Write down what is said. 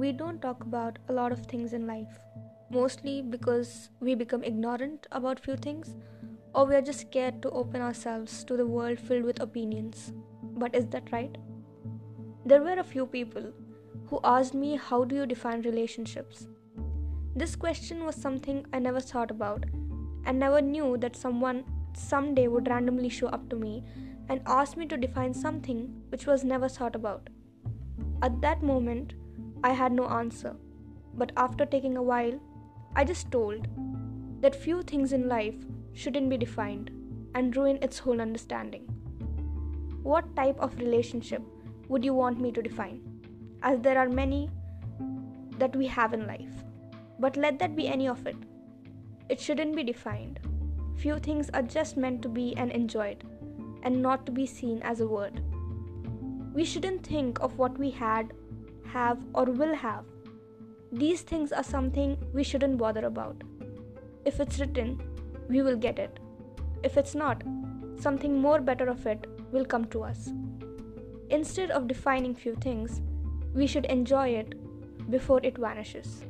we don't talk about a lot of things in life, mostly because we become ignorant about few things or we are just scared to open ourselves to the world filled with opinions. But is that right? There were a few people who asked me, How do you define relationships? This question was something I never thought about and never knew that someone someday would randomly show up to me and ask me to define something which was never thought about. At that moment, I had no answer, but after taking a while, I just told that few things in life shouldn't be defined and ruin its whole understanding. What type of relationship would you want me to define? As there are many that we have in life, but let that be any of it. It shouldn't be defined. Few things are just meant to be and enjoyed, and not to be seen as a word. We shouldn't think of what we had, have, or will have. These things are something we shouldn't bother about. If it's written, we will get it. If it's not, something more better of it will come to us. Instead of defining few things, we should enjoy it before it vanishes.